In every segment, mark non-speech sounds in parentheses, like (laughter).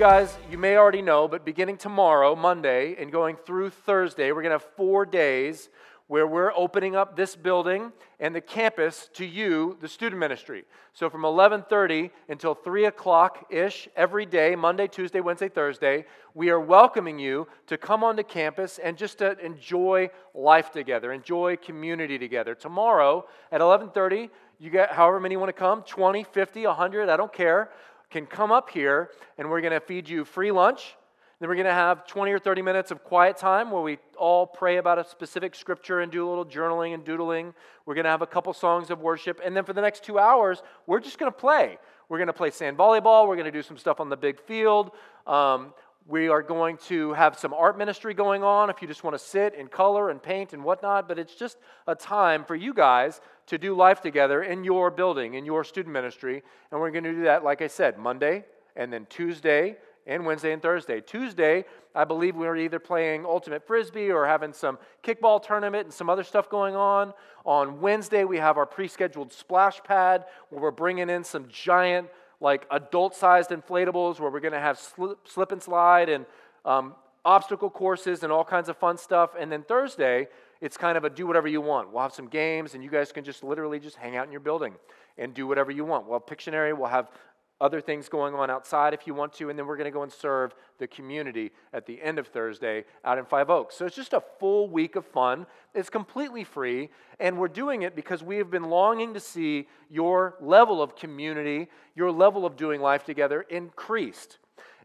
guys, you may already know, but beginning tomorrow, Monday, and going through Thursday, we're going to have four days where we're opening up this building and the campus to you, the student ministry. So from 11:30 until 3 o'clock ish every day, Monday, Tuesday, Wednesday, Thursday, we are welcoming you to come onto campus and just to enjoy life together, enjoy community together. Tomorrow at 11:30, you get however many want to come, 20, 50, 100, I don't care, can come up here and we're going to feed you free lunch then we're going to have 20 or 30 minutes of quiet time where we all pray about a specific scripture and do a little journaling and doodling. We're going to have a couple songs of worship. And then for the next two hours, we're just going to play. We're going to play sand volleyball. We're going to do some stuff on the big field. Um, we are going to have some art ministry going on if you just want to sit and color and paint and whatnot. But it's just a time for you guys to do life together in your building, in your student ministry. And we're going to do that, like I said, Monday and then Tuesday and Wednesday and Thursday. Tuesday, I believe we are either playing ultimate frisbee or having some kickball tournament and some other stuff going on. On Wednesday, we have our pre-scheduled splash pad where we're bringing in some giant, like adult-sized inflatables where we're going to have slip, slip, and slide and um, obstacle courses and all kinds of fun stuff. And then Thursday, it's kind of a do whatever you want. We'll have some games, and you guys can just literally just hang out in your building and do whatever you want. Well, Pictionary we'll have other things going on outside if you want to, and then we're going to go and serve the community at the end of Thursday out in Five Oaks. So it's just a full week of fun. It's completely free, and we're doing it because we have been longing to see your level of community, your level of doing life together increased.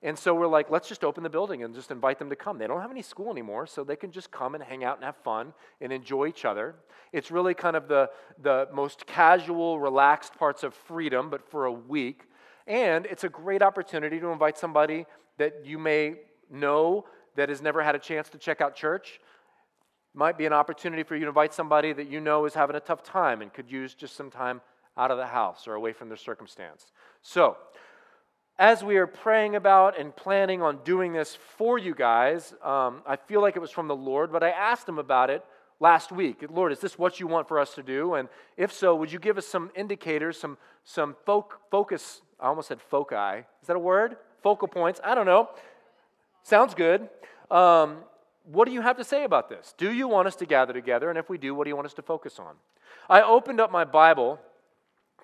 And so we're like, let's just open the building and just invite them to come. They don't have any school anymore, so they can just come and hang out and have fun and enjoy each other. It's really kind of the, the most casual, relaxed parts of freedom, but for a week. And it's a great opportunity to invite somebody that you may know that has never had a chance to check out church. Might be an opportunity for you to invite somebody that you know is having a tough time and could use just some time out of the house or away from their circumstance. So, as we are praying about and planning on doing this for you guys, um, I feel like it was from the Lord, but I asked him about it last week. Lord, is this what you want for us to do? And if so, would you give us some indicators, some, some focus I almost said foci. Is that a word? Focal points. I don't know. Sounds good. Um, what do you have to say about this? Do you want us to gather together? And if we do, what do you want us to focus on? I opened up my Bible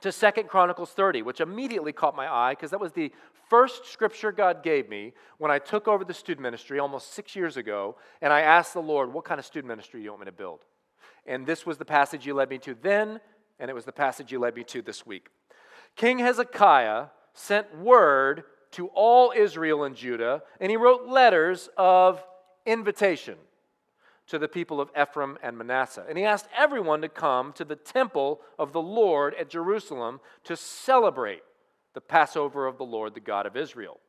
to Second Chronicles 30, which immediately caught my eye because that was the first scripture God gave me when I took over the student ministry almost six years ago. And I asked the Lord, What kind of student ministry do you want me to build? And this was the passage you led me to then, and it was the passage you led me to this week. King Hezekiah sent word to all Israel and Judah, and he wrote letters of invitation to the people of Ephraim and Manasseh. And he asked everyone to come to the temple of the Lord at Jerusalem to celebrate the Passover of the Lord, the God of Israel.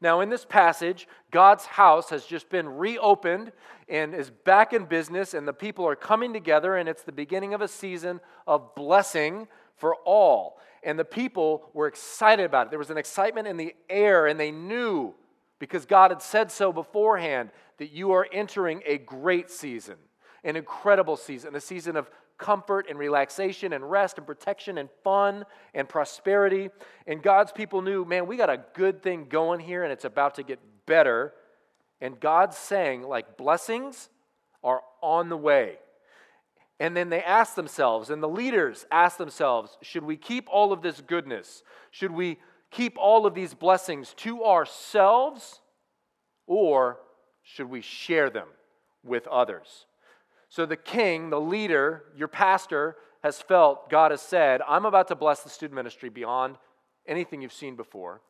Now, in this passage, God's house has just been reopened and is back in business, and the people are coming together, and it's the beginning of a season of blessing for all. And the people were excited about it. There was an excitement in the air, and they knew because God had said so beforehand that you are entering a great season, an incredible season, a season of comfort and relaxation and rest and protection and fun and prosperity. And God's people knew, man, we got a good thing going here and it's about to get better. And God's saying, like, blessings are on the way. And then they ask themselves, and the leaders ask themselves, should we keep all of this goodness? Should we keep all of these blessings to ourselves? Or should we share them with others? So the king, the leader, your pastor, has felt, God has said, I'm about to bless the student ministry beyond anything you've seen before.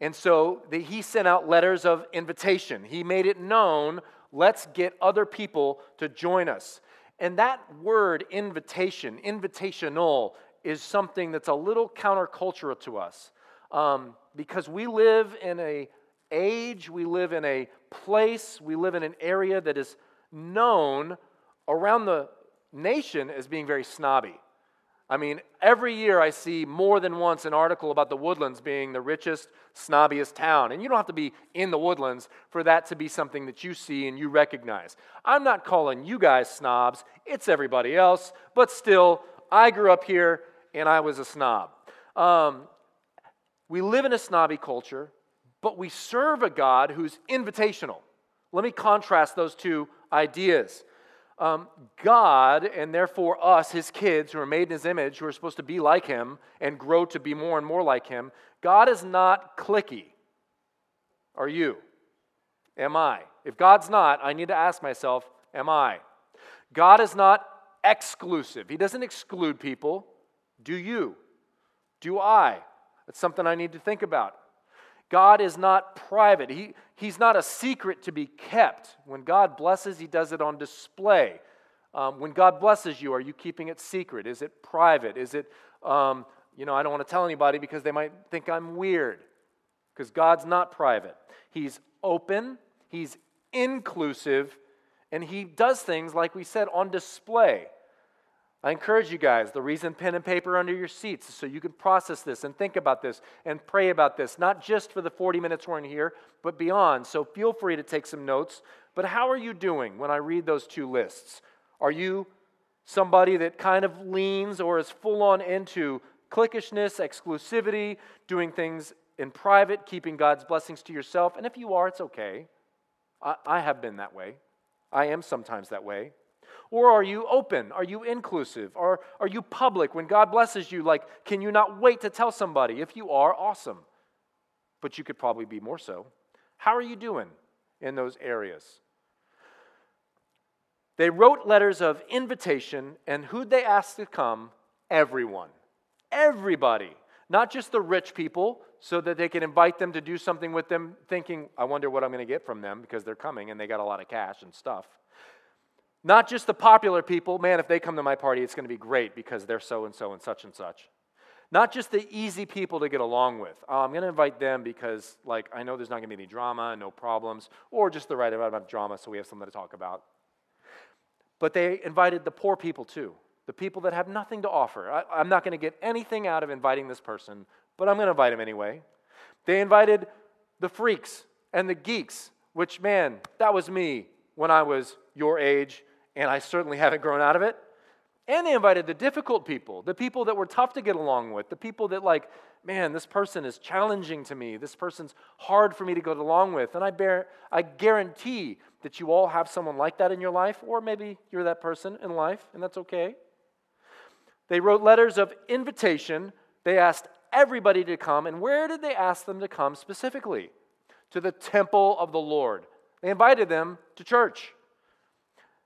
And so the, he sent out letters of invitation. He made it known, let's get other people to join us. And that word invitation, invitational, is something that's a little countercultural to us um, because we live in a age, we live in a place, we live in an area that is known around the nation as being very snobby. I mean, every year I see more than once an article about the woodlands being the richest, snobbiest town. And you don't have to be in the woodlands for that to be something that you see and you recognize. I'm not calling you guys snobs, it's everybody else, but still, I grew up here and I was a snob. Um, we live in a snobby culture, but we serve a God who's invitational. Let me contrast those two ideas. Um, God, and therefore us, his kids who are made in his image, who are supposed to be like him and grow to be more and more like him, God is not cliquey. Are you? Am I? If God's not, I need to ask myself, am I? God is not exclusive. He doesn't exclude people. Do you? Do I? That's something I need to think about. God is not private. He, he's not a secret to be kept. When God blesses, He does it on display. Um, when God blesses you, are you keeping it secret? Is it private? Is it, um, you know, I don't want to tell anybody because they might think I'm weird. Because God's not private. He's open, He's inclusive, and He does things, like we said, on display. I encourage you guys, the reason pen and paper under your seats is so you can process this and think about this and pray about this, not just for the 40 minutes we're in here, but beyond. So feel free to take some notes. But how are you doing when I read those two lists? Are you somebody that kind of leans or is full on into cliquishness, exclusivity, doing things in private, keeping God's blessings to yourself? And if you are, it's okay. I, I have been that way. I am sometimes that way. Or are you open? Are you inclusive? Or are you public? When God blesses you, like, can you not wait to tell somebody? If you are, awesome. But you could probably be more so. How are you doing in those areas? They wrote letters of invitation, and who'd they ask to come? Everyone. Everybody. Not just the rich people, so that they can invite them to do something with them, thinking, I wonder what I'm going to get from them because they're coming and they got a lot of cash and stuff. Not just the popular people, man, if they come to my party, it's going to be great because they're so and so and such and such. Not just the easy people to get along with. Oh, I'm going to invite them because, like, I know there's not going to be any drama, no problems, or just the right amount of drama so we have something to talk about. But they invited the poor people too, the people that have nothing to offer. I, am not going to get anything out of inviting this person, but I'm going to invite him anyway. They invited the freaks and the geeks, which, man, that was me when I was your age and I certainly haven't grown out of it. And they invited the difficult people, the people that were tough to get along with, the people that, like, man, this person is challenging to me. This person's hard for me to get along with. And I, bear, I guarantee that you all have someone like that in your life, or maybe you're that person in life, and that's okay. They wrote letters of invitation. They asked everybody to come. And where did they ask them to come specifically? To the temple of the Lord. They invited them to church.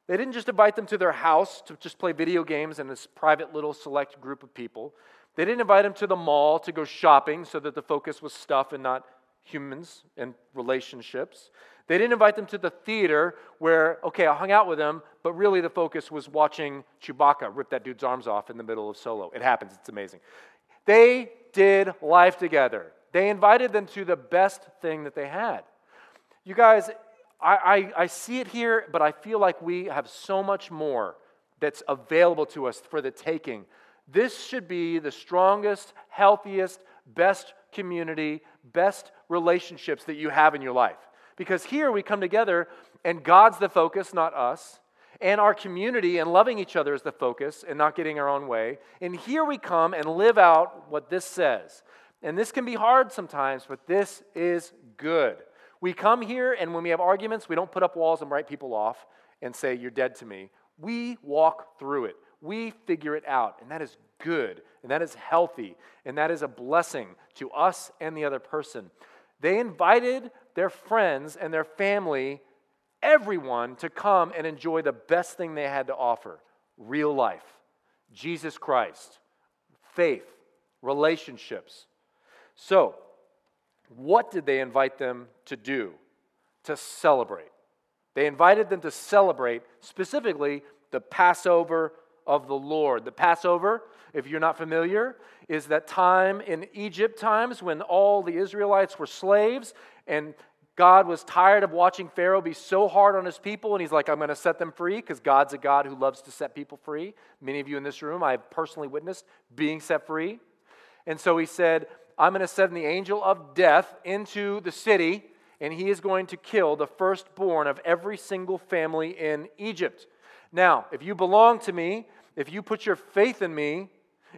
They didn't just invite them to their house to just play video games in this private little select group of people. They didn't invite them to the mall to go shopping so that the focus was stuff and not humans and relationships. They didn't invite them to the theater where, okay, I hung out with them, but really the focus was watching Chewbacca rip that dude's arms off in the middle of solo. It happens, it's amazing. They did life together. They invited them to the best thing that they had. You guys, I, I, I see it here, but I feel like we have so much more that's available to us for the taking. This should be the strongest, healthiest, best community, best relationships that you have in your life. Because here we come together and God's the focus, not us. And our community and loving each other is the focus and not getting our own way. And here we come and live out what this says. And this can be hard sometimes, but this is good. We come here, and when we have arguments, we don't put up walls and write people off and say, You're dead to me. We walk through it, we figure it out, and that is good, and that is healthy, and that is a blessing to us and the other person. They invited their friends and their family, everyone, to come and enjoy the best thing they had to offer real life, Jesus Christ, faith, relationships. So, what did they invite them to do? To celebrate. They invited them to celebrate specifically the Passover of the Lord. The Passover, if you're not familiar, is that time in Egypt times when all the Israelites were slaves and God was tired of watching Pharaoh be so hard on his people, and he's like, I'm going to set them free because God's a God who loves to set people free. Many of you in this room, I have personally witnessed being set free. And so he said, I'm going to send the angel of death into the city, and he is going to kill the firstborn of every single family in Egypt. Now, if you belong to me, if you put your faith in me,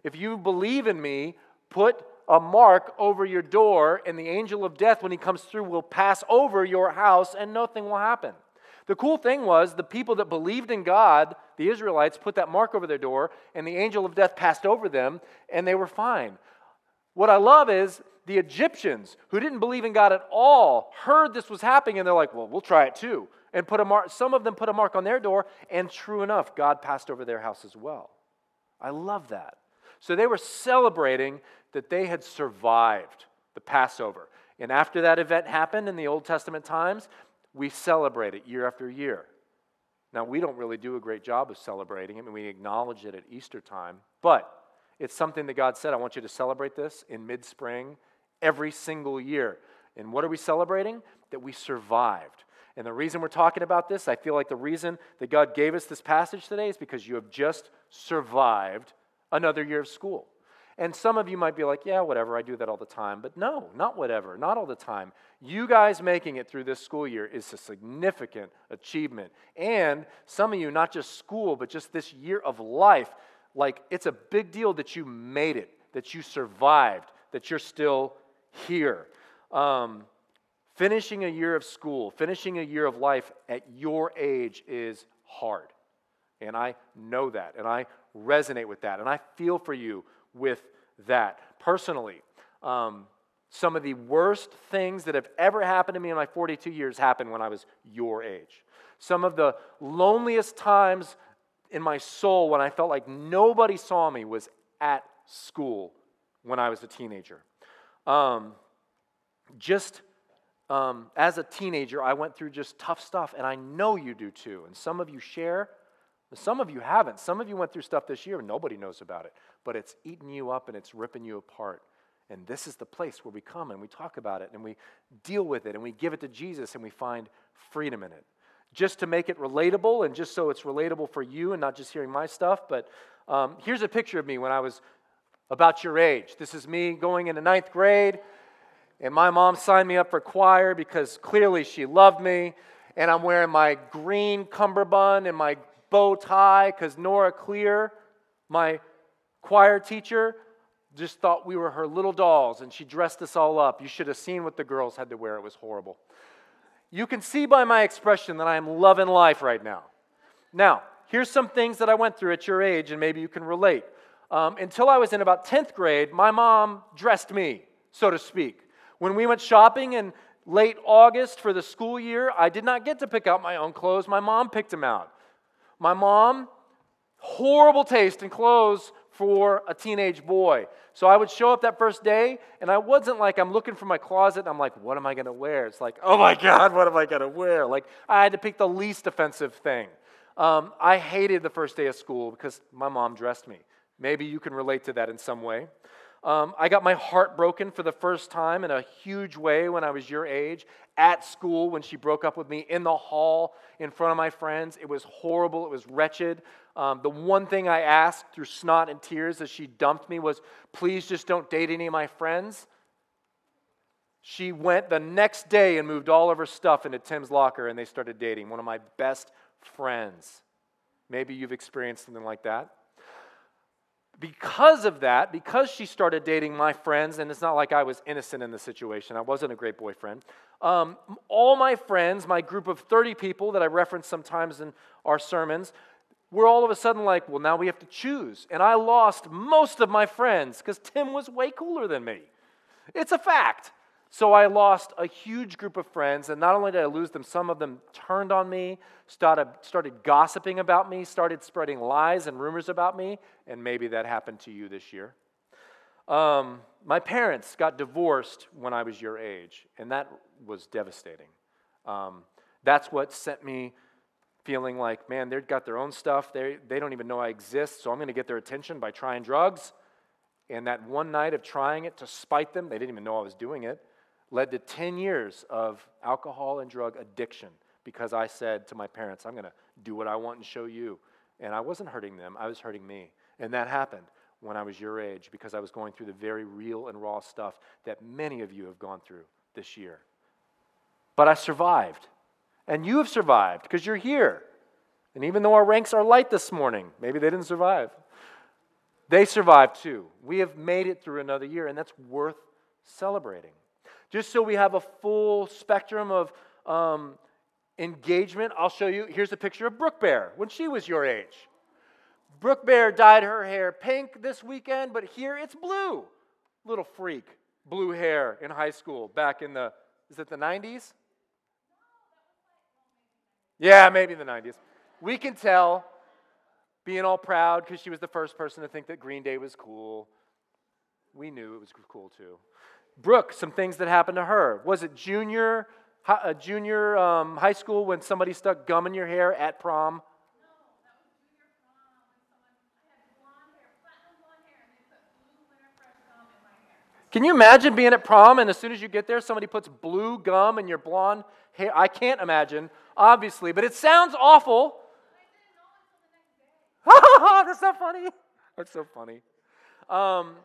if you believe in me, put a mark over your door, and the angel of death, when he comes through, will pass over your house and nothing will happen. The cool thing was the people that believed in God, the Israelites, put that mark over their door, and the angel of death passed over them, and they were fine. What I love is the Egyptians, who didn't believe in God at all, heard this was happening, and they're like, well, we'll try it too. And put a mark, some of them put a mark on their door, and true enough, God passed over their house as well. I love that. So they were celebrating that they had survived the Passover. And after that event happened in the Old Testament times, we celebrate it year after year. Now, we don't really do a great job of celebrating it, and we acknowledge it at Easter time, but it's something that God said, I want you to celebrate this in mid spring every single year. And what are we celebrating? That we survived. And the reason we're talking about this, I feel like the reason that God gave us this passage today is because you have just survived another year of school. And some of you might be like, yeah, whatever, I do that all the time. But no, not whatever, not all the time. You guys making it through this school year is a significant achievement. And some of you, not just school, but just this year of life, like it's a big deal that you made it, that you survived, that you're still here. Um, finishing a year of school, finishing a year of life at your age is hard. And I know that, and I resonate with that, and I feel for you with that. Personally, um, some of the worst things that have ever happened to me in my 42 years happened when I was your age. Some of the loneliest times in my soul when I felt like nobody saw me was at school when I was a teenager. Um, just um, as a teenager, I went through just tough stuff, and I know you do too. And some of you share, some of you haven't. Some of you went through stuff this year and nobody knows about it, but it's eating you up and it's ripping you apart. And this is the place where we come and we talk about it and we deal with it and we give it to Jesus and we find freedom in it. Just to make it relatable and just so it's relatable for you and not just hearing my stuff, but um, here's a picture of me when I was about your age. This is me going into ninth grade, and my mom signed me up for choir because clearly she loved me. And I'm wearing my green cummerbund and my bow tie because Nora Clear, my choir teacher, just thought we were her little dolls and she dressed us all up. You should have seen what the girls had to wear, it was horrible. You can see by my expression that I am loving life right now. Now, here's some things that I went through at your age, and maybe you can relate. Um, until I was in about 10th grade, my mom dressed me, so to speak. When we went shopping in late August for the school year, I did not get to pick out my own clothes. My mom picked them out. My mom, horrible taste in clothes for a teenage boy. So I would show up that first day, and I wasn't like, I'm looking for my closet, and I'm like, what am I going to wear? It's like, oh my (laughs) God, what am I going to wear? Like, I had to pick the least offensive thing. Um, I hated the first day of school because my mom dressed me. Maybe you can relate to that in some way. Um, I got my heart broken for the first time in a huge way when I was your age at school when she broke up with me in the hall in front of my friends. It was horrible, it was wretched. Um, the one thing I asked through snot and tears as she dumped me was, please just don't date any of my friends. She went the next day and moved all of her stuff into Tim's locker and they started dating, one of my best friends. Maybe you've experienced something like that because of that, because she started dating my friends, and it's not like I was innocent in the situation, I wasn't a great boyfriend. Um, all my friends, my group of 30 people that I reference sometimes in our sermons, were all of a sudden like, well, now we have to choose. And I lost most of my friends because Tim was way cooler than me. It's a fact. So I lost a huge group of friends, and not only did I lose them, some of them turned on me, started, started gossiping about me, started spreading lies and rumors about me, and maybe that happened to you this year. Um, my parents got divorced when I was your age, and that was devastating. Um, that's what sent me feeling like, man, they've got their own stuff. They, they don't even know I exist, so I'm going to get their attention by trying drugs. And that one night of trying it to spite them, they didn't even know I was doing it led to 10 years of alcohol and drug addiction because I said to my parents, I'm going to do what I want and show you. And I wasn't hurting them, I was hurting me. And that happened when I was your age because I was going through the very real and raw stuff that many of you have gone through this year. But I survived. And you have survived because you're here. And even though our ranks are light this morning, maybe they didn't survive. They survived too. We have made it through another year, and that's worth celebrating. Just so we have a full spectrum of um, engagement, I'll show you. Here's a picture of Brooke Bear when she was your age. Brooke Bear dyed her hair pink this weekend, but here it's blue. Little freak, blue hair in high school back in the, is it the 90s? Yeah, maybe in the 90s. We can tell, being all proud because she was the first person to think that Green Day was cool. We knew it was cool too. Brooke, some things that happened to her. Was it junior, uh, junior um, high school when somebody stuck gum in your hair at prom? Can you imagine being at prom and as soon as you get there, somebody puts blue gum in your blonde hair? I can't imagine, obviously, but it sounds awful. (laughs) That's so funny. That's so funny. Um,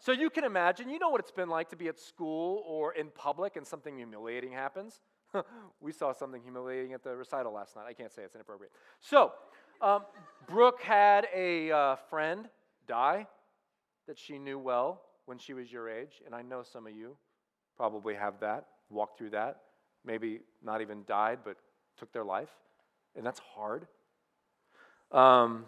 so you can imagine, you know what it's been like to be at school or in public and something humiliating happens. (laughs) we saw something humiliating at the recital last night. I can't say it's inappropriate. So, um, Brooke had a uh, friend die that she knew well when she was your age, and I know some of you probably have that, walked through that, maybe not even died, but took their life, and that's hard. Um,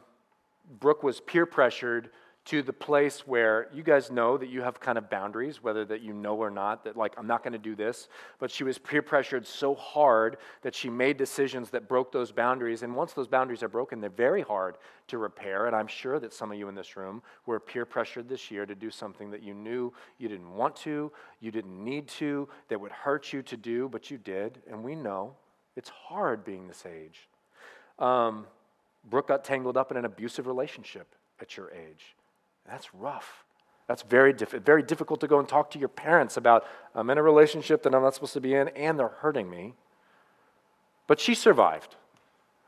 Brooke was peer pressured to the place where you guys know that you have kind of boundaries, whether that you know or not, that like, I'm not going to do this. But she was peer pressured so hard that she made decisions that broke those boundaries. And once those boundaries are broken, they're very hard to repair. And I'm sure that some of you in this room were peer pressured this year to do something that you knew you didn't want to, you didn't need to, that would hurt you to do, but you did. And we know it's hard being this age. Um, Brooke got tangled up in an abusive relationship at your age. That's rough. That's very, diff- very difficult to go and talk to your parents about. I'm in a relationship that I'm not supposed to be in, and they're hurting me. But she survived.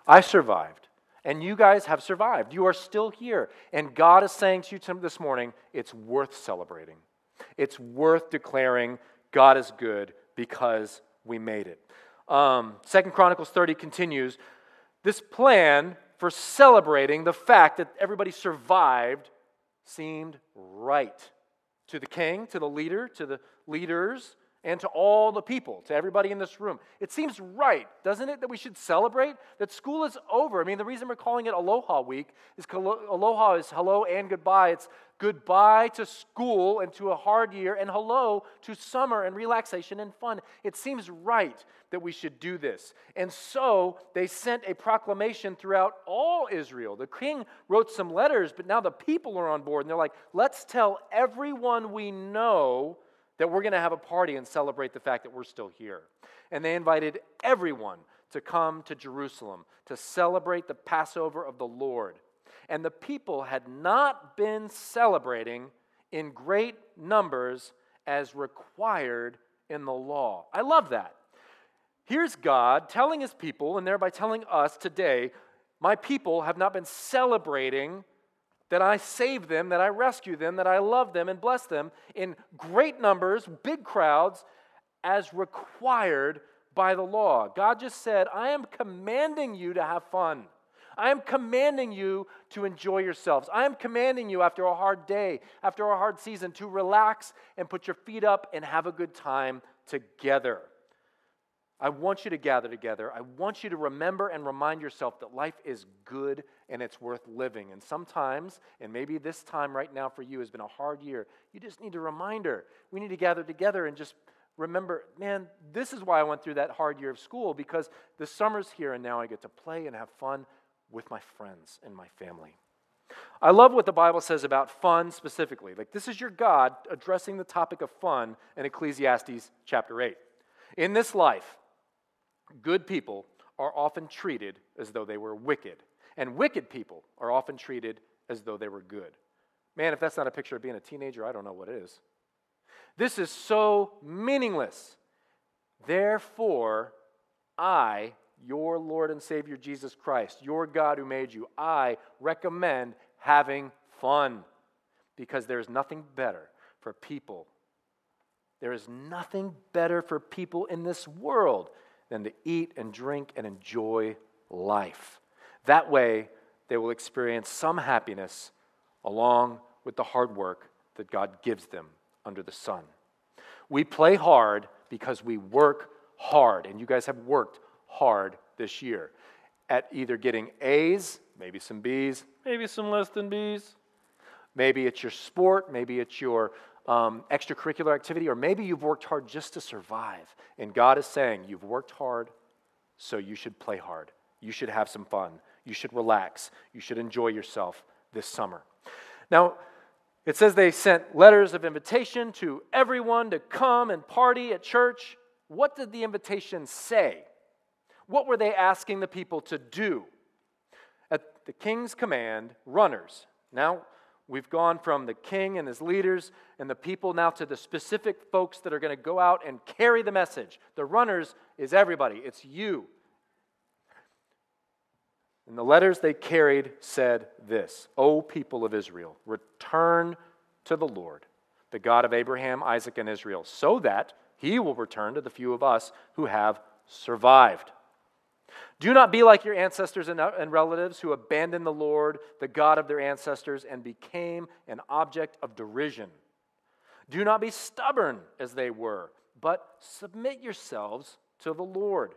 I survived. And you guys have survived. You are still here. And God is saying to you this morning, it's worth celebrating. It's worth declaring God is good because we made it. Um, Second Chronicles 30 continues. This plan for celebrating the fact that everybody survived seemed right to the king, to the leader, to the leaders, and to all the people, to everybody in this room. It seems right, doesn't it, that we should celebrate that school is over? I mean, the reason we're calling it Aloha Week is Aloha is hello and goodbye. It's goodbye to school and to a hard year, and hello to summer and relaxation and fun. It seems right that we should do this. And so they sent a proclamation throughout all Israel. The king wrote some letters, but now the people are on board, and they're like, let's tell everyone we know that we're going to have a party and celebrate the fact that we're still here. And they invited everyone to come to Jerusalem to celebrate the Passover of the Lord. And the people had not been celebrating in great numbers as required in the law. I love that. Here's God telling his people, and thereby telling us today, my people have not been celebrating that I save them, that I rescue them, that I love them and bless them in great numbers, big crowds, as required by the law. God just said, I am commanding you to have fun. I am commanding you to enjoy yourselves. I am commanding you after a hard day, after a hard season, to relax and put your feet up and have a good time together. I want you to gather together. I want you to remember and remind yourself that life is good and it's worth living. And sometimes, and maybe this time right now for you has been a hard year, you just need a reminder. We need to gather together and just remember, man, this is why I went through that hard year of school because the summer's here and now I get to play and have fun with my friends and my family. I love what the Bible says about fun specifically. Like, this is your God addressing the topic of fun in Ecclesiastes chapter 8. In this life, Good people are often treated as though they were wicked, and wicked people are often treated as though they were good. Man, if that's not a picture of being a teenager, I don't know what is. This is so meaningless. Therefore, I, your Lord and Savior Jesus Christ, your God who made you, I recommend having fun because there's nothing better for people. There is nothing better for people in this world than to eat and drink and enjoy life. That way, they will experience some happiness along with the hard work that God gives them under the sun. We play hard because we work hard, and you guys have worked hard this year at either getting A's, maybe some B's, maybe some less than B's. Maybe it's your sport, maybe it's your um, extracurricular activity, or maybe you've worked hard just to survive. And God is saying, You've worked hard, so you should play hard. You should have some fun. You should relax. You should enjoy yourself this summer. Now, it says they sent letters of invitation to everyone to come and party at church. What did the invitation say? What were they asking the people to do? At the king's command, runners. Now, we've gone from the king and his leaders and the people now to the specific folks that are going to go out and carry the message. The runners is everybody, it's you. And the letters they carried said this O people of Israel, return to the Lord, the God of Abraham, Isaac, and Israel, so that he will return to the few of us who have survived. Do not be like your ancestors and relatives who abandoned the Lord, the God of their ancestors, and became an object of derision. Do not be stubborn as they were, but submit yourselves to the Lord.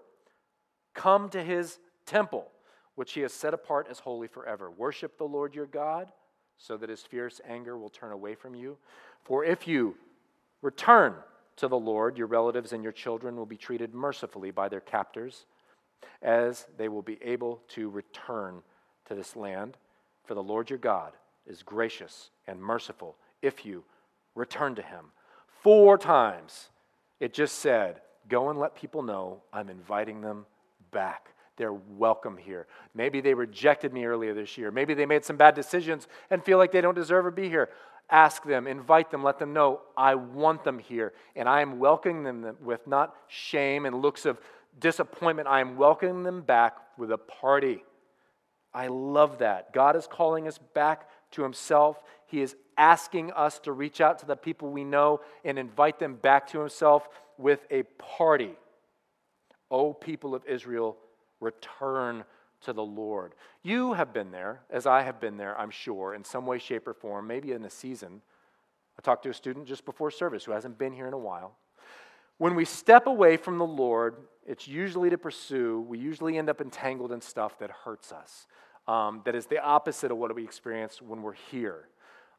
Come to his temple which he has set apart as holy forever. Worship the Lord your God, so that his fierce anger will turn away from you. For if you return to the Lord, your relatives and your children will be treated mercifully by their captors, as they will be able to return to this land. For the Lord your God is gracious and merciful if you return to him. Four times it just said, Go and let people know I'm inviting them back. They're welcome here. Maybe they rejected me earlier this year. Maybe they made some bad decisions and feel like they don't deserve to be here. Ask them, invite them, let them know I want them here. And I am welcoming them with not shame and looks of disappointment. I am welcoming them back with a party. I love that. God is calling us back to Himself. He is asking us to reach out to the people we know and invite them back to Himself with a party. O people of Israel, return to the Lord. You have been there, as I have been there, I'm sure, in some way, shape, or form, maybe in a season. I talked to a student just before service who hasn't been here in a while. When we step away from the Lord, it's usually to pursue, we usually end up entangled in stuff that hurts us, um, that is the opposite of what we experience when we're here.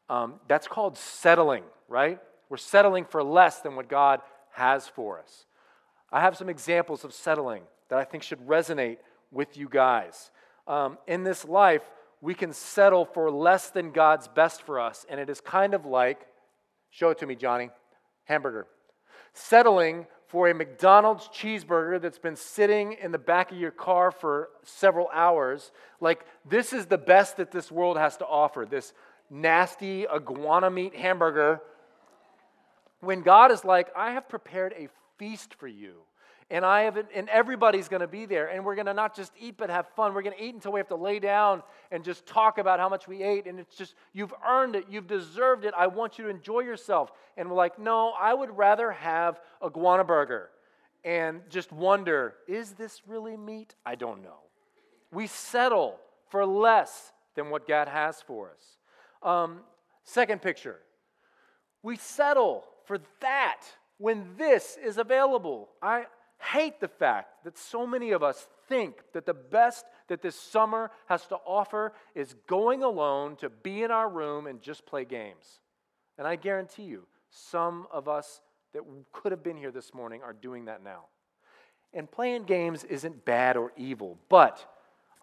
Um, that's called settling, right? We're settling for less than what God has for us. I have some examples of settling that I think should resonate with you guys. Um, in this life, we can settle for less than God's best for us, and it is kind of like show it to me, Johnny hamburger. Settling for a McDonald's cheeseburger that's been sitting in the back of your car for several hours, like this is the best that this world has to offer this nasty iguana meat hamburger. When God is like, I have prepared a feast for you and I have and everybody's going to be there and we're going to not just eat but have fun. We're going to eat until we have to lay down and just talk about how much we ate and it's just you've earned it, you've deserved it. I want you to enjoy yourself. And we're like, "No, I would rather have a guana burger." And just wonder, is this really meat? I don't know. We settle for less than what God has for us. Um, second picture. We settle for that when this is available. I, hate the fact that so many of us think that the best that this summer has to offer is going alone to be in our room and just play games. And I guarantee you, some of us that could have been here this morning are doing that now. And playing games isn't bad or evil, but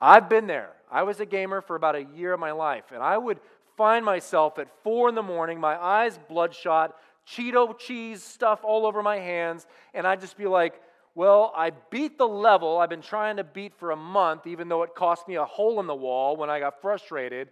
I've been there. I was a gamer for about a year of my life, and I would find myself at four in the morning, my eyes bloodshot, Cheeto cheese stuff all over my hands, and I'd just be like, well, I beat the level I've been trying to beat for a month, even though it cost me a hole in the wall when I got frustrated.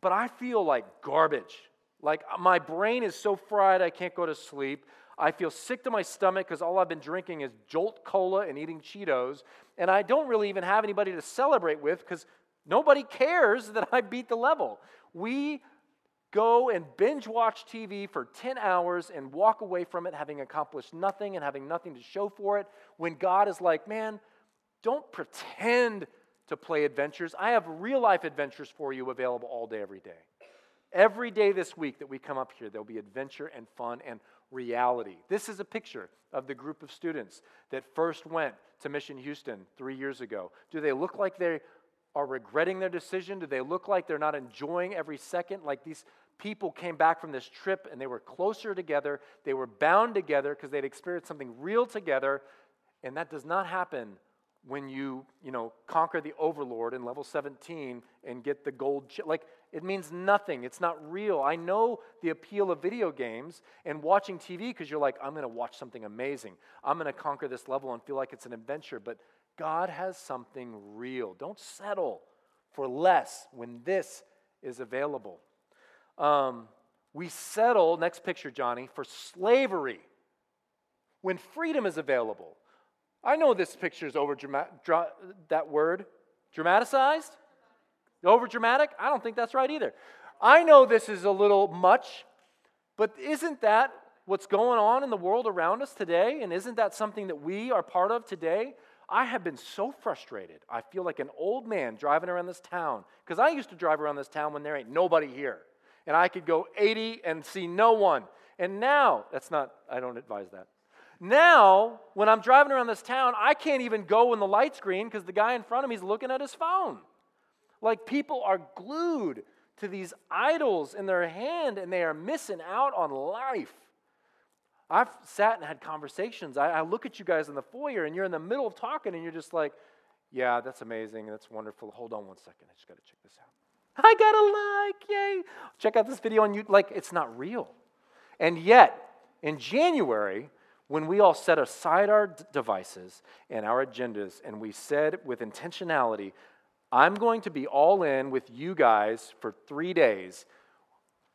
But I feel like garbage. Like uh, my brain is so fried I can't go to sleep. I feel sick to my stomach because all I've been drinking is Jolt Cola and eating Cheetos. And I don't really even have anybody to celebrate with because nobody cares (laughs) that I beat the level. We go and binge watch TV for 10 hours and walk away from it having accomplished nothing and having nothing to show for it when God is like, man, don't pretend to play adventures. I have real life adventures for you available all day, every day. Every day this week that we come up here, there'll be adventure and fun and reality. This is a picture of the group of students that first went to Mission Houston three years ago. Do they look like they are regretting their decision? Do they look like they're not enjoying every second? Like these people came back from this trip and they were closer together, they were bound together because they'd experienced something real together. And that does not happen when you, you know, conquer the overlord in level 17 and get the gold chip. Like, it means nothing. It's not real. I know the appeal of video games and watching TV because you're like, I'm going to watch something amazing. I'm going to conquer this level and feel like it's an adventure. But God has something real. Don't settle for less when this is available. Um, we settle, next picture, Johnny, for slavery when freedom is available. I know this picture is over that word, dramatized? Over dramatic? I don't think that's right either. I know this is a little much, but isn't that what's going on in the world around us today? And isn't that something that we are part of today? I have been so frustrated. I feel like an old man driving around this town because I used to drive around this town when there ain't nobody here. And I could go 80 and see no one. And now, that's not, I don't advise that. Now, when I'm driving around this town, I can't even go in the light screen because the guy in front of me is looking at his phone. Like people are glued to these idols in their hand and they are missing out on life. I've sat and had conversations. I, I, look at you guys in the foyer and you're in the middle of talking and you're just like, yeah, that's amazing. That's wonderful. Hold on one second. I just got to check this out. I got a like. Yay. Check out this video on you. Like, it's not real. And yet, in January, when we all set aside our d- devices and our agendas and we said with intentionality, I'm going to be all in with you guys for three days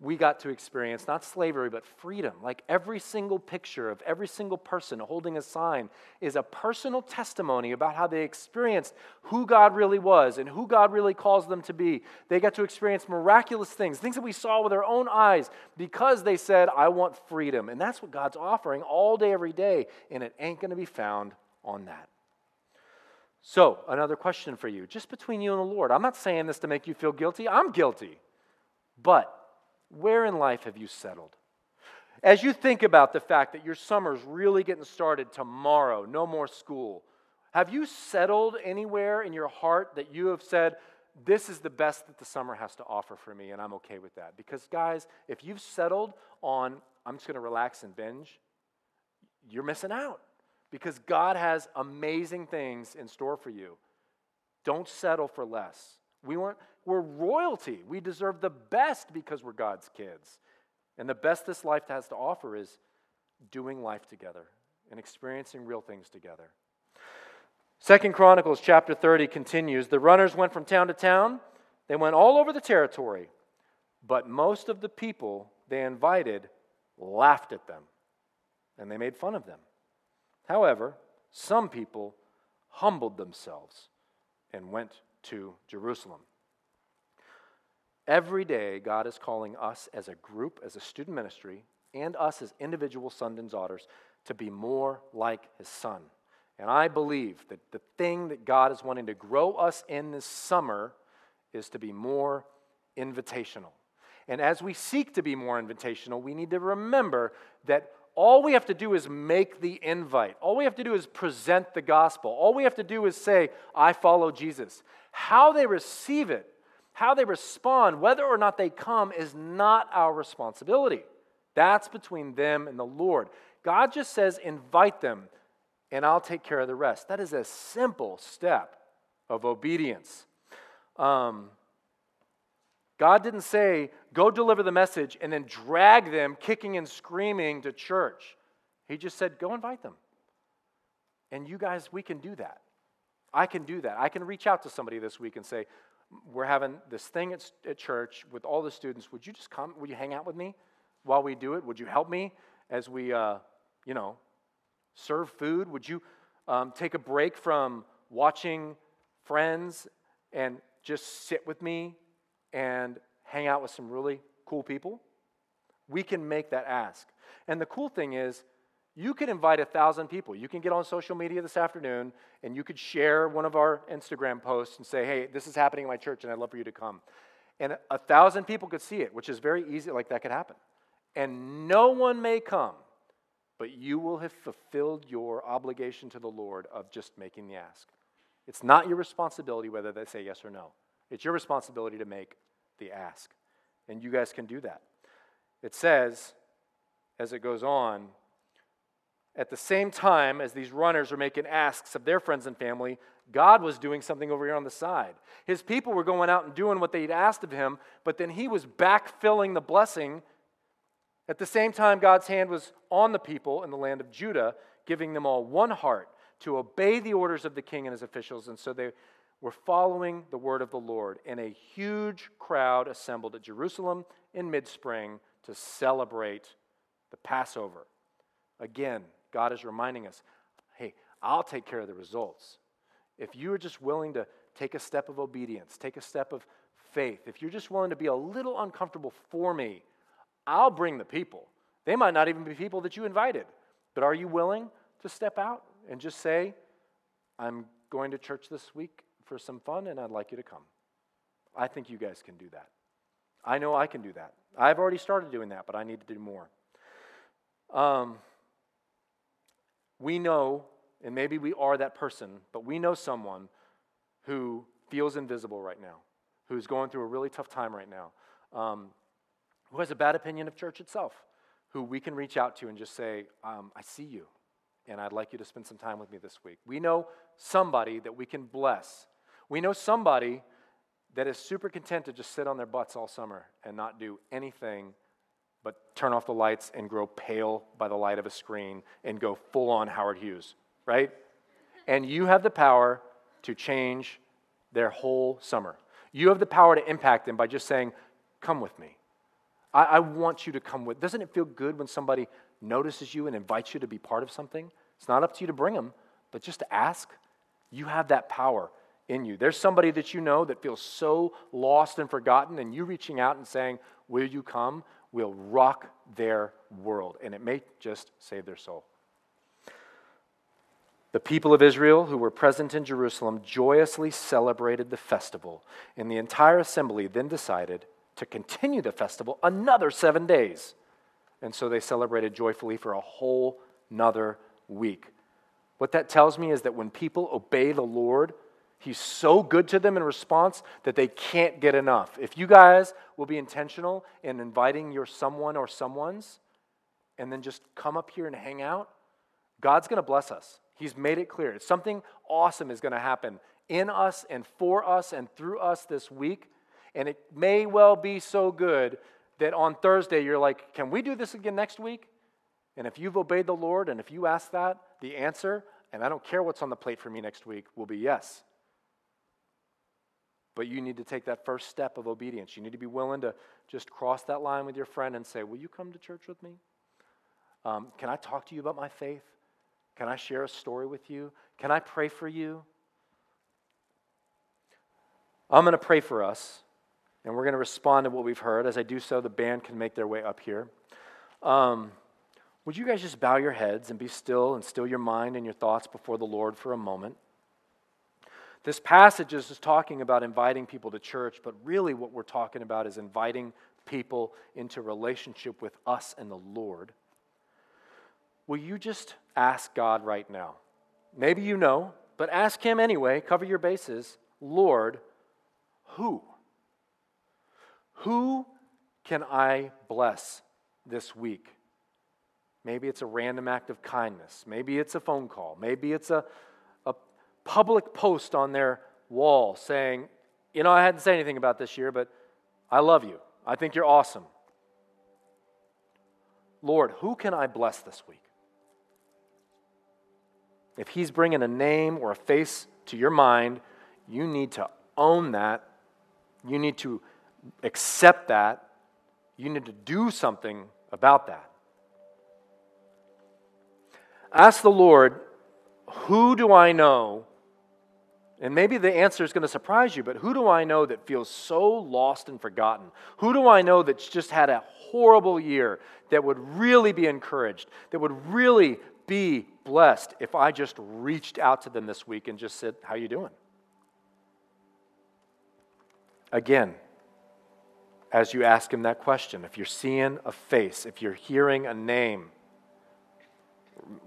we got to experience not slavery, but freedom. Like every single picture of every single person holding a sign is a personal testimony about how they experienced who God really was and who God really calls them to be. They got to experience miraculous things, things that we saw with our own eyes because they said, I want freedom. And that's what God's offering all day, every day. And it ain't going to be found on that. So, another question for you, just between you and the Lord. I'm not saying this to make you feel guilty, I'm guilty. But where in life have you settled? As you think about the fact that your summer's really getting started tomorrow, no more school, have you settled anywhere in your heart that you have said, this is the best that the summer has to offer for me, and I'm okay with that? Because, guys, if you've settled on, I'm just going to relax and binge, you're missing out. Because God has amazing things in store for you. Don't settle for less. We weren't, we're royalty. We deserve the best because we're God's kids. And the best this life has to offer is doing life together and experiencing real things together. Second Chronicles chapter 30 continues. The runners went from town to town. They went all over the territory. But most of the people they invited laughed at them and they made fun of them. However, some people humbled themselves and went to Jerusalem. Every day, God is calling us as a group, as a student ministry, and us as individual sons and daughters to be more like His Son. And I believe that the thing that God is wanting to grow us in this summer is to be more invitational. And as we seek to be more invitational, we need to remember that all we have to do is make the invite. All we have to do is present the gospel. All we have to do is say, I follow Jesus. How they receive it how they respond, whether or not they come, is not our responsibility. That's between them and the Lord. God just says, invite them, and I'll take care of the rest. That is a simple step of obedience. Um, God didn't say, go deliver the message and then drag them kicking and screaming to church. He just said, go invite them. And you guys, we can do that. I can do that. I can reach out to somebody this week and say, we're having this thing at, at church with all the students. Would you just come? Would you hang out with me while we do it? Would you help me as we, uh, you know, serve food? Would you um, take a break from watching friends and just sit with me and hang out with some really cool people? We can make that ask. And the cool thing is, you can invite a thousand people. You can get on social media this afternoon and you could share one of our Instagram posts and say, hey, this is happening in my church and I'd love for you to come. and a thousand people could see it, which is very easy, like that could happen. And no one may come, but you will have fulfilled your obligation to the Lord of just making the ask. It's not your responsibility whether they say yes or no. It's your responsibility to make the ask. And you guys can do that. It says, as it goes on, at the same time as these runners are making asks of their friends and family, God was doing something over here on the side. His people were going out and doing what they'd asked of him, but then he was backfilling the blessing. At the same time, God's hand was on the people in the land of Judah, giving them all one heart to obey the orders of the king and his officials. And so they were following the word of the Lord. And a huge crowd assembled at Jerusalem in mid spring to celebrate the Passover. Again, God is reminding us hey, I'll take care of the results. If you are just willing to take a step of obedience, take a step of faith, if you're just willing to be a little uncomfortable for me, I'll bring the people. They might not even be people that you invited, but are you willing to step out and just say, I'm going to church this week for some fun and I'd like you to come? I think you guys can do that. I know I can do that. I've already started doing that, but I need to do more. Um, we know and maybe we are that person, but we know someone who feels invisible right now, who's going through a really tough time right now, um, who has a bad opinion of church itself, who we can reach out to and just say, um, I see you, and I'd like you to spend some time with me this week. We know somebody that we can bless. We know somebody that is super content to just sit on their butts all summer and not do anything but turn off the lights and grow pale by the light of a screen and go full on Howard Hughes right? And you have the power to change their whole summer. You have the power to impact them by just saying, Come with me. I, I, want you to come with. Doesn't it feel good when somebody notices you and invites you to be part of something? It's not up to you to bring them, but just to ask. You have that power in you. There's somebody that you know that feels so lost and forgotten, and you reaching out and saying, Will you come? will rock their world, and it may just save their soul. The people of Israel who were present in Jerusalem joyously celebrated the festival, and the entire assembly then decided to continue the festival another seven days. And so they celebrated joyfully for a whole nother week. What that tells me is that when people obey the Lord, He's so good to them in response that they can't get enough. If you guys will be intentional in inviting your someone or someone's and then just come up here and hang out, God's going to bless us. He's made it clear. Something awesome is going to happen in us and for us and through us this week. And it may well be so good that on Thursday you're like, can we do this again next week? And if you've obeyed the Lord and if you ask that, the answer, and I don't care what's on the plate for me next week, will be yes. But you need to take that first step of obedience. You need to be willing to just cross that line with your friend and say, Will you come to church with me? Um, can I talk to you about my faith? Can I share a story with you? Can I pray for you? I'm going to pray for us, and we're going to respond to what we've heard. As I do so, the band can make their way up here. Um, would you guys just bow your heads and be still and still your mind and your thoughts before the Lord for a moment? This passage is just talking about inviting people to church, but really what we're talking about is inviting people into relationship with us and the Lord. Will you just ask God right now? Maybe you know, but ask Him anyway. Cover your bases. Lord, who? Who can I bless this week? Maybe it's a random act of kindness. Maybe it's a phone call. Maybe it's a, public post on their wall saying, You know, I hadn't said anything about this year, but I love you. I think you're awesome. Lord, who can I bless this week? If he's bringing a name or a face to your mind, you need to own that. You need to accept that. You need to do something about that. Ask the Lord, who do I know? And maybe the answer is going to surprise you, but who do I know that feels so lost and forgotten? Who do I know that's just had a horrible year that would really be encouraged, that would really be blessed if I just reached out to them this week and just said, How you doing? Again, as you ask Him that question. If you're seeing a face, if you're hearing a name,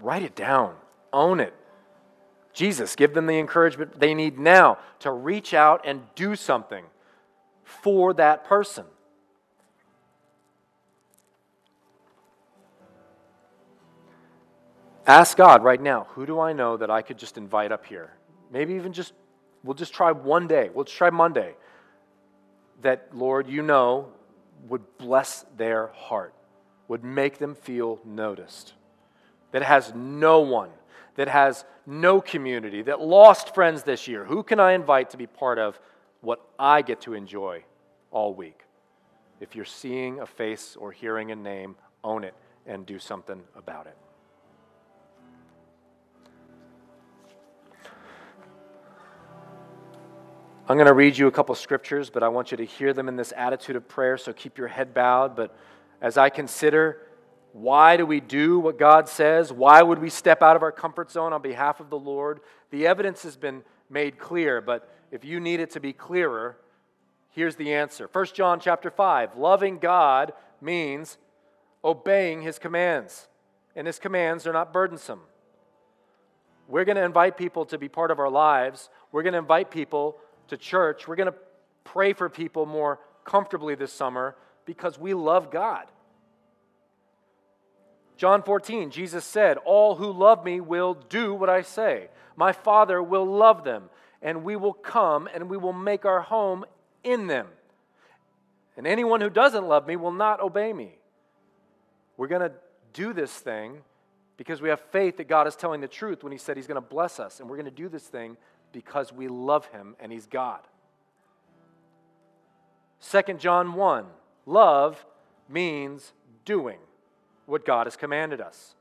write it down, own it. Jesus, give them the encouragement they need now to reach out and do something for that person. Ask God right now, who do I know that I could just invite up here? Maybe even just, we'll just try one day. We'll try Monday. That, Lord, you know, would bless their heart, would make them feel noticed. That has no one, that has no community, that lost friends this year. Who can I invite to be part of what I get to enjoy all week? If you're seeing a face or hearing a name, own it and do something about it. I'm going to read you a couple scriptures, but I want you to hear them in this attitude of prayer, so keep your head bowed. But as I consider why do we do what God says, why would we step out of our comfort zone on behalf of the Lord, the evidence has been made clear, but if you need it to be clearer, here's the answer. 1 John chapter 5, loving God means obeying his commands, and his commands are not burdensome. We're going to invite people to be part of our lives. We're going to invite people to church. We're going to pray for people more comfortably this summer because we love God. John 14, Jesus said, All who love me will do what I say. My Father will love them, and we will come and we will make our home in them. And anyone who doesn't love me will not obey me. We're going to do this thing because we have faith that God is telling the truth when He said He's going to bless us. And we're going to do this thing because we love him and he's God. 2 John 1 Love means doing what God has commanded us.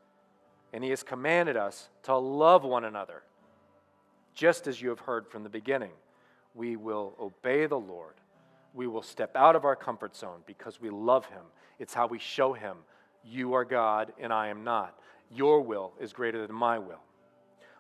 And he has commanded us to love one another. Just as you have heard from the beginning, we will obey the Lord. We will step out of our comfort zone because we love him. It's how we show him, You are God and I am not. Your will is greater than my will.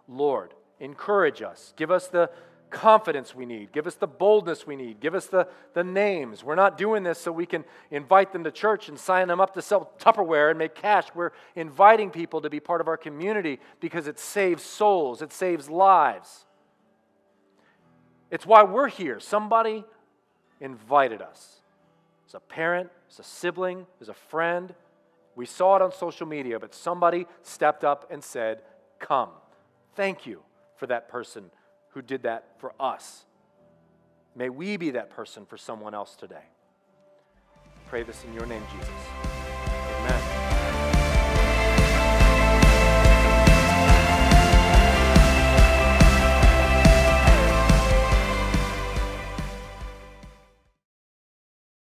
Lord, encourage us, give us the confidence we need, give us the boldness we need, give us the, the names. We're not doing this so we can invite them to church and sign them up to sell Tupperware and make cash. We're inviting people to be part of our community because it saves souls, it saves lives. It's why we're here. Somebody invited us. It's a parent, it's a sibling, it's a friend. We saw it on social media, but somebody stepped up and said, Come. Thank you for that person who did that for us. May we be that person for someone else today. Pray this in your name, Jesus.